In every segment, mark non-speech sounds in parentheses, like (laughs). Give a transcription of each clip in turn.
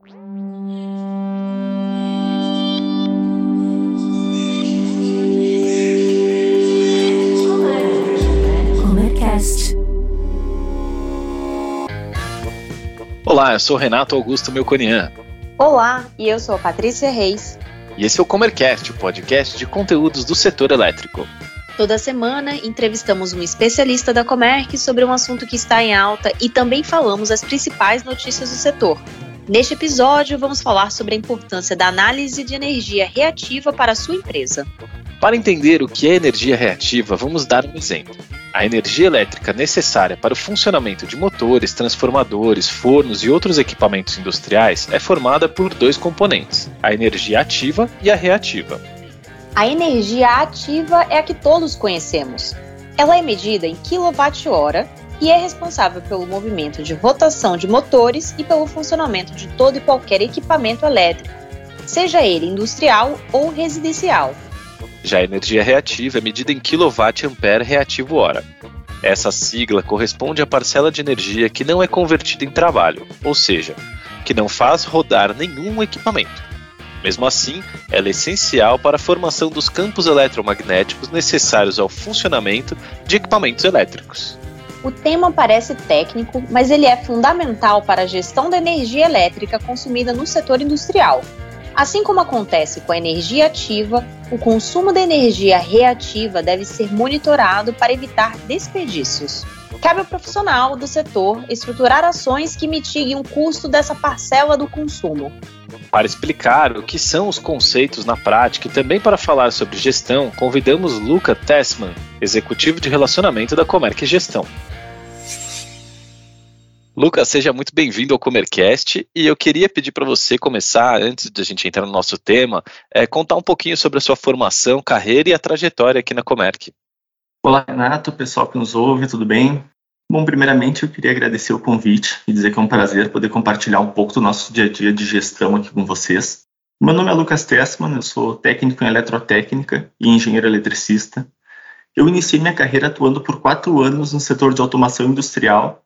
Olá, eu sou Renato Augusto Melconian. Olá, e eu sou a Patrícia Reis. E esse é o Comercast, o podcast de conteúdos do setor elétrico. Toda semana entrevistamos um especialista da Comerc sobre um assunto que está em alta e também falamos as principais notícias do setor. Neste episódio, vamos falar sobre a importância da análise de energia reativa para a sua empresa. Para entender o que é energia reativa, vamos dar um exemplo. A energia elétrica necessária para o funcionamento de motores, transformadores, fornos e outros equipamentos industriais é formada por dois componentes: a energia ativa e a reativa. A energia ativa é a que todos conhecemos. Ela é medida em quilowatt-hora e é responsável pelo movimento de rotação de motores e pelo funcionamento de todo e qualquer equipamento elétrico, seja ele industrial ou residencial. Já a energia reativa é medida em kWh reativo hora. Essa sigla corresponde à parcela de energia que não é convertida em trabalho, ou seja, que não faz rodar nenhum equipamento. Mesmo assim, ela é essencial para a formação dos campos eletromagnéticos necessários ao funcionamento de equipamentos elétricos. O tema parece técnico, mas ele é fundamental para a gestão da energia elétrica consumida no setor industrial, Assim como acontece com a energia ativa, o consumo de energia reativa deve ser monitorado para evitar desperdícios. Cabe ao profissional do setor estruturar ações que mitiguem o custo dessa parcela do consumo. Para explicar o que são os conceitos na prática e também para falar sobre gestão, convidamos Luca Tessman, executivo de relacionamento da Comerc Gestão. Lucas, seja muito bem-vindo ao Comercast e eu queria pedir para você começar, antes de a gente entrar no nosso tema, é, contar um pouquinho sobre a sua formação, carreira e a trajetória aqui na Comerc. Olá, Renato, pessoal que nos ouve, tudo bem? Bom, primeiramente eu queria agradecer o convite e dizer que é um prazer poder compartilhar um pouco do nosso dia a dia de gestão aqui com vocês. Meu nome é Lucas Tessman, eu sou técnico em eletrotécnica e engenheiro eletricista. Eu iniciei minha carreira atuando por quatro anos no setor de automação industrial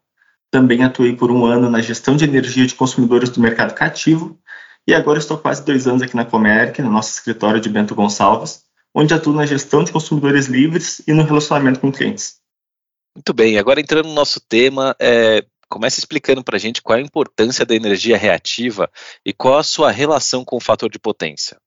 também atuei por um ano na gestão de energia de consumidores do mercado cativo e agora estou quase dois anos aqui na Comerc, no nosso escritório de Bento Gonçalves, onde atuo na gestão de consumidores livres e no relacionamento com clientes. Muito bem, agora entrando no nosso tema, é, comece explicando para a gente qual é a importância da energia reativa e qual a sua relação com o fator de potência.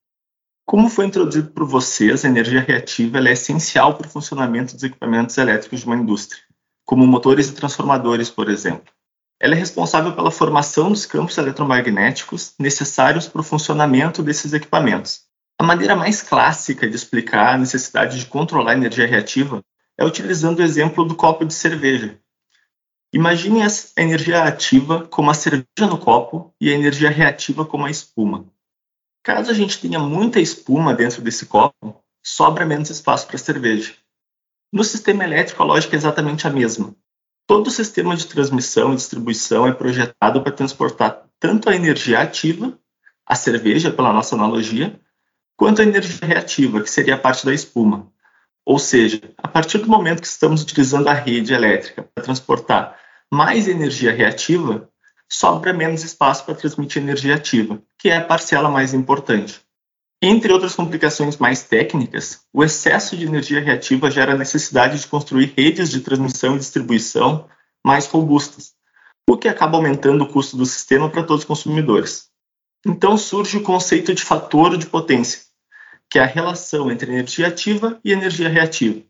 Como foi introduzido por vocês, a energia reativa é essencial para o funcionamento dos equipamentos elétricos de uma indústria como motores e transformadores, por exemplo. Ela é responsável pela formação dos campos eletromagnéticos necessários para o funcionamento desses equipamentos. A maneira mais clássica de explicar a necessidade de controlar a energia reativa é utilizando o exemplo do copo de cerveja. Imagine a energia ativa como a cerveja no copo e a energia reativa como a espuma. Caso a gente tenha muita espuma dentro desse copo, sobra menos espaço para a cerveja. No sistema elétrico, a lógica é exatamente a mesma. Todo o sistema de transmissão e distribuição é projetado para transportar tanto a energia ativa, a cerveja, pela nossa analogia, quanto a energia reativa, que seria a parte da espuma. Ou seja, a partir do momento que estamos utilizando a rede elétrica para transportar mais energia reativa, sobra menos espaço para transmitir energia ativa, que é a parcela mais importante. Entre outras complicações mais técnicas, o excesso de energia reativa gera a necessidade de construir redes de transmissão e distribuição mais robustas, o que acaba aumentando o custo do sistema para todos os consumidores. Então surge o conceito de fator de potência, que é a relação entre energia ativa e energia reativa.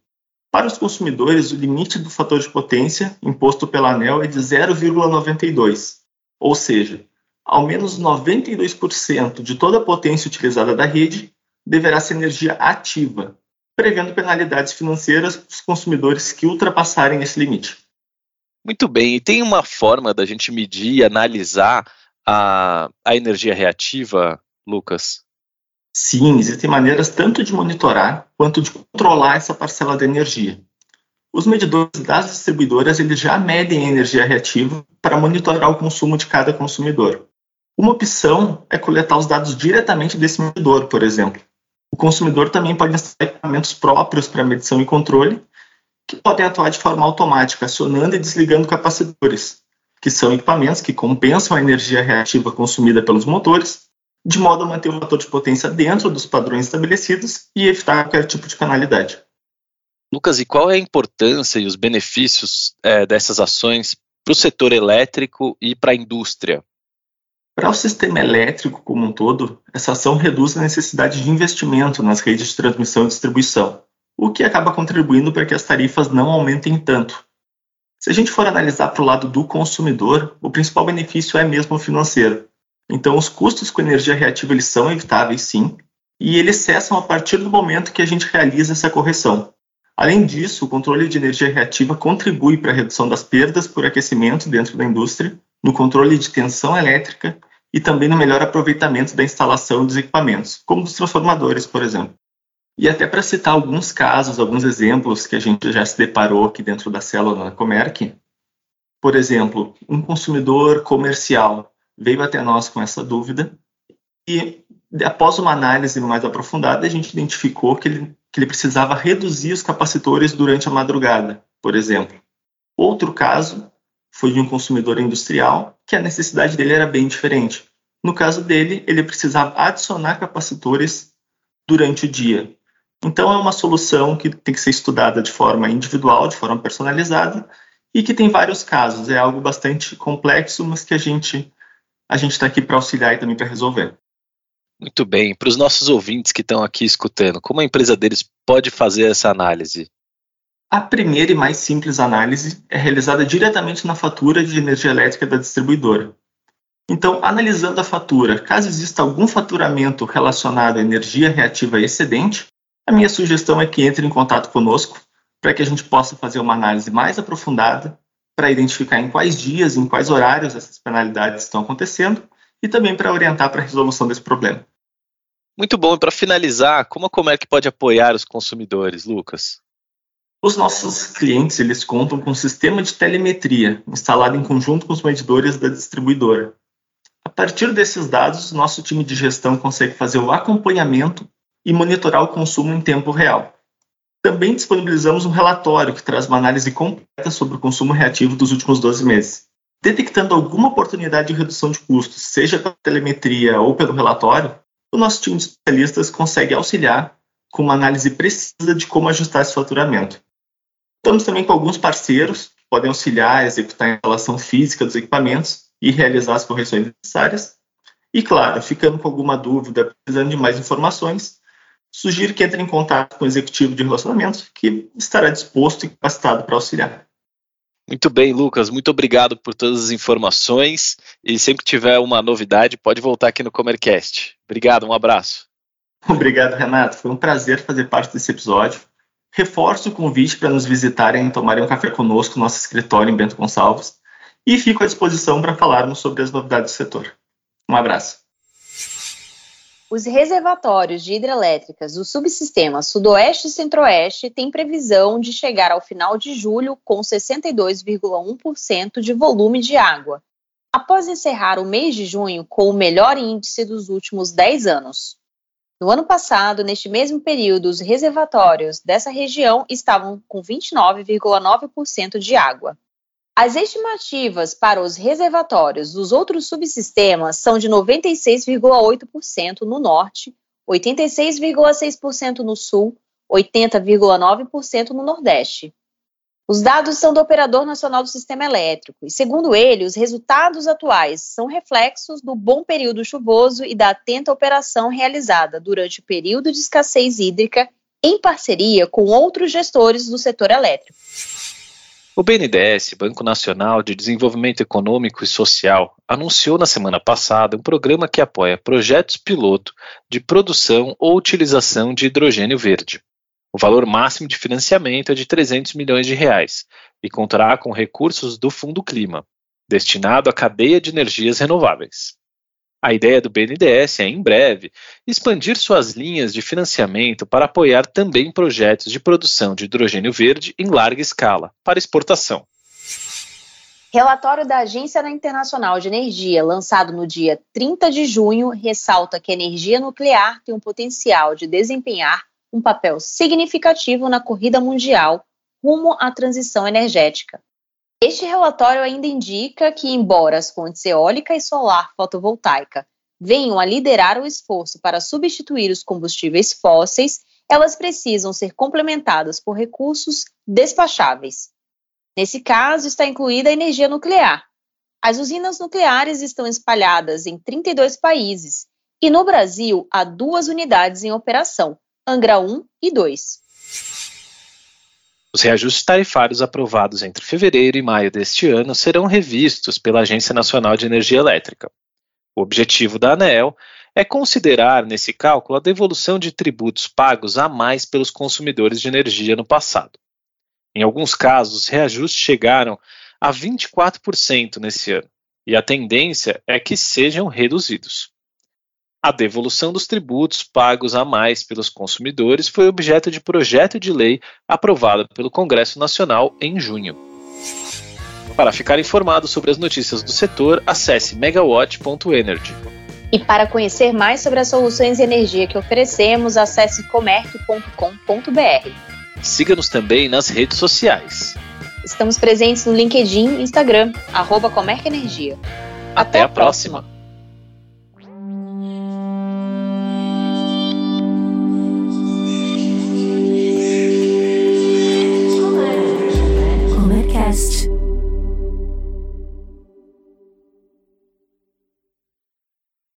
Para os consumidores, o limite do fator de potência imposto pela ANEL é de 0,92, ou seja, ao menos 92% de toda a potência utilizada da rede deverá ser energia ativa, prevendo penalidades financeiras para os consumidores que ultrapassarem esse limite. Muito bem, e tem uma forma da gente medir e analisar a, a energia reativa, Lucas? Sim, existem maneiras tanto de monitorar quanto de controlar essa parcela de energia. Os medidores das distribuidoras eles já medem a energia reativa para monitorar o consumo de cada consumidor. Uma opção é coletar os dados diretamente desse medidor, por exemplo. O consumidor também pode instalar equipamentos próprios para medição e controle, que podem atuar de forma automática, acionando e desligando capacitores, que são equipamentos que compensam a energia reativa consumida pelos motores, de modo a manter o fator de potência dentro dos padrões estabelecidos e evitar qualquer tipo de penalidade. Lucas, e qual é a importância e os benefícios é, dessas ações para o setor elétrico e para a indústria? Para o sistema elétrico como um todo, essa ação reduz a necessidade de investimento nas redes de transmissão e distribuição, o que acaba contribuindo para que as tarifas não aumentem tanto. Se a gente for analisar para o lado do consumidor, o principal benefício é mesmo financeiro. Então, os custos com energia reativa eles são evitáveis, sim, e eles cessam a partir do momento que a gente realiza essa correção. Além disso, o controle de energia reativa contribui para a redução das perdas por aquecimento dentro da indústria, no controle de tensão elétrica e também no melhor aproveitamento da instalação dos equipamentos, como dos transformadores, por exemplo. E até para citar alguns casos, alguns exemplos que a gente já se deparou aqui dentro da célula na Comerc, por exemplo, um consumidor comercial veio até nós com essa dúvida e após uma análise mais aprofundada, a gente identificou que ele que ele precisava reduzir os capacitores durante a madrugada, por exemplo. Outro caso foi de um consumidor industrial que a necessidade dele era bem diferente. No caso dele, ele precisava adicionar capacitores durante o dia. Então, é uma solução que tem que ser estudada de forma individual, de forma personalizada, e que tem vários casos. É algo bastante complexo, mas que a gente a gente está aqui para auxiliar e também para resolver. Muito bem. Para os nossos ouvintes que estão aqui escutando, como a empresa deles pode fazer essa análise? A primeira e mais simples análise é realizada diretamente na fatura de energia elétrica da distribuidora. Então, analisando a fatura, caso exista algum faturamento relacionado à energia reativa excedente, a minha sugestão é que entre em contato conosco para que a gente possa fazer uma análise mais aprofundada para identificar em quais dias, em quais horários essas penalidades estão acontecendo e também para orientar para a resolução desse problema. Muito bom. E para finalizar, como a Comerc pode apoiar os consumidores, Lucas? Os nossos clientes eles contam com um sistema de telemetria instalado em conjunto com os medidores da distribuidora. A partir desses dados, nosso time de gestão consegue fazer o acompanhamento e monitorar o consumo em tempo real. Também disponibilizamos um relatório que traz uma análise completa sobre o consumo reativo dos últimos 12 meses detectando alguma oportunidade de redução de custos, seja pela telemetria ou pelo relatório, o nosso time de especialistas consegue auxiliar com uma análise precisa de como ajustar esse faturamento. Estamos também com alguns parceiros que podem auxiliar a executar a instalação física dos equipamentos e realizar as correções necessárias. E, claro, ficando com alguma dúvida, precisando de mais informações, sugiro que entre em contato com o executivo de relacionamento, que estará disposto e capacitado para auxiliar. Muito bem, Lucas. Muito obrigado por todas as informações. E sempre que tiver uma novidade, pode voltar aqui no Comercast. Obrigado, um abraço. (laughs) Obrigado, Renato. Foi um prazer fazer parte desse episódio. Reforço o convite para nos visitarem e tomarem um café conosco no nosso escritório em Bento Gonçalves. E fico à disposição para falarmos sobre as novidades do setor. Um abraço. Os reservatórios de hidrelétricas do subsistema Sudoeste e Centro-Oeste têm previsão de chegar ao final de julho com 62,1% de volume de água, após encerrar o mês de junho com o melhor índice dos últimos 10 anos. No ano passado, neste mesmo período, os reservatórios dessa região estavam com 29,9% de água. As estimativas para os reservatórios dos outros subsistemas são de 96,8% no norte, 86,6% no sul, 80,9% no nordeste. Os dados são do Operador Nacional do Sistema Elétrico e, segundo ele, os resultados atuais são reflexos do bom período chuvoso e da atenta operação realizada durante o período de escassez hídrica em parceria com outros gestores do setor elétrico. O BNDES, Banco Nacional de Desenvolvimento Econômico e Social, anunciou na semana passada um programa que apoia projetos piloto de produção ou utilização de hidrogênio verde. O valor máximo de financiamento é de 300 milhões de reais e contará com recursos do Fundo Clima, destinado à cadeia de energias renováveis. A ideia do BNDES é, em breve, expandir suas linhas de financiamento para apoiar também projetos de produção de hidrogênio verde em larga escala, para exportação. Relatório da Agência Internacional de Energia, lançado no dia 30 de junho, ressalta que a energia nuclear tem um potencial de desempenhar um papel significativo na corrida mundial rumo à transição energética. Este relatório ainda indica que, embora as fontes eólica e solar fotovoltaica venham a liderar o esforço para substituir os combustíveis fósseis, elas precisam ser complementadas por recursos despacháveis. Nesse caso, está incluída a energia nuclear. As usinas nucleares estão espalhadas em 32 países e no Brasil há duas unidades em operação, Angra 1 e 2. Os reajustes tarifários aprovados entre fevereiro e maio deste ano serão revistos pela Agência Nacional de Energia Elétrica. O objetivo da ANEEL é considerar nesse cálculo a devolução de tributos pagos a mais pelos consumidores de energia no passado. Em alguns casos, os reajustes chegaram a 24% nesse ano, e a tendência é que sejam reduzidos. A devolução dos tributos pagos a mais pelos consumidores foi objeto de projeto de lei aprovado pelo Congresso Nacional em junho. Para ficar informado sobre as notícias do setor, acesse megawatt.energy. E para conhecer mais sobre as soluções de energia que oferecemos, acesse comerc.com.br. Siga-nos também nas redes sociais. Estamos presentes no LinkedIn e Instagram, arroba Comerc Energia. Até, Até a próxima. próxima.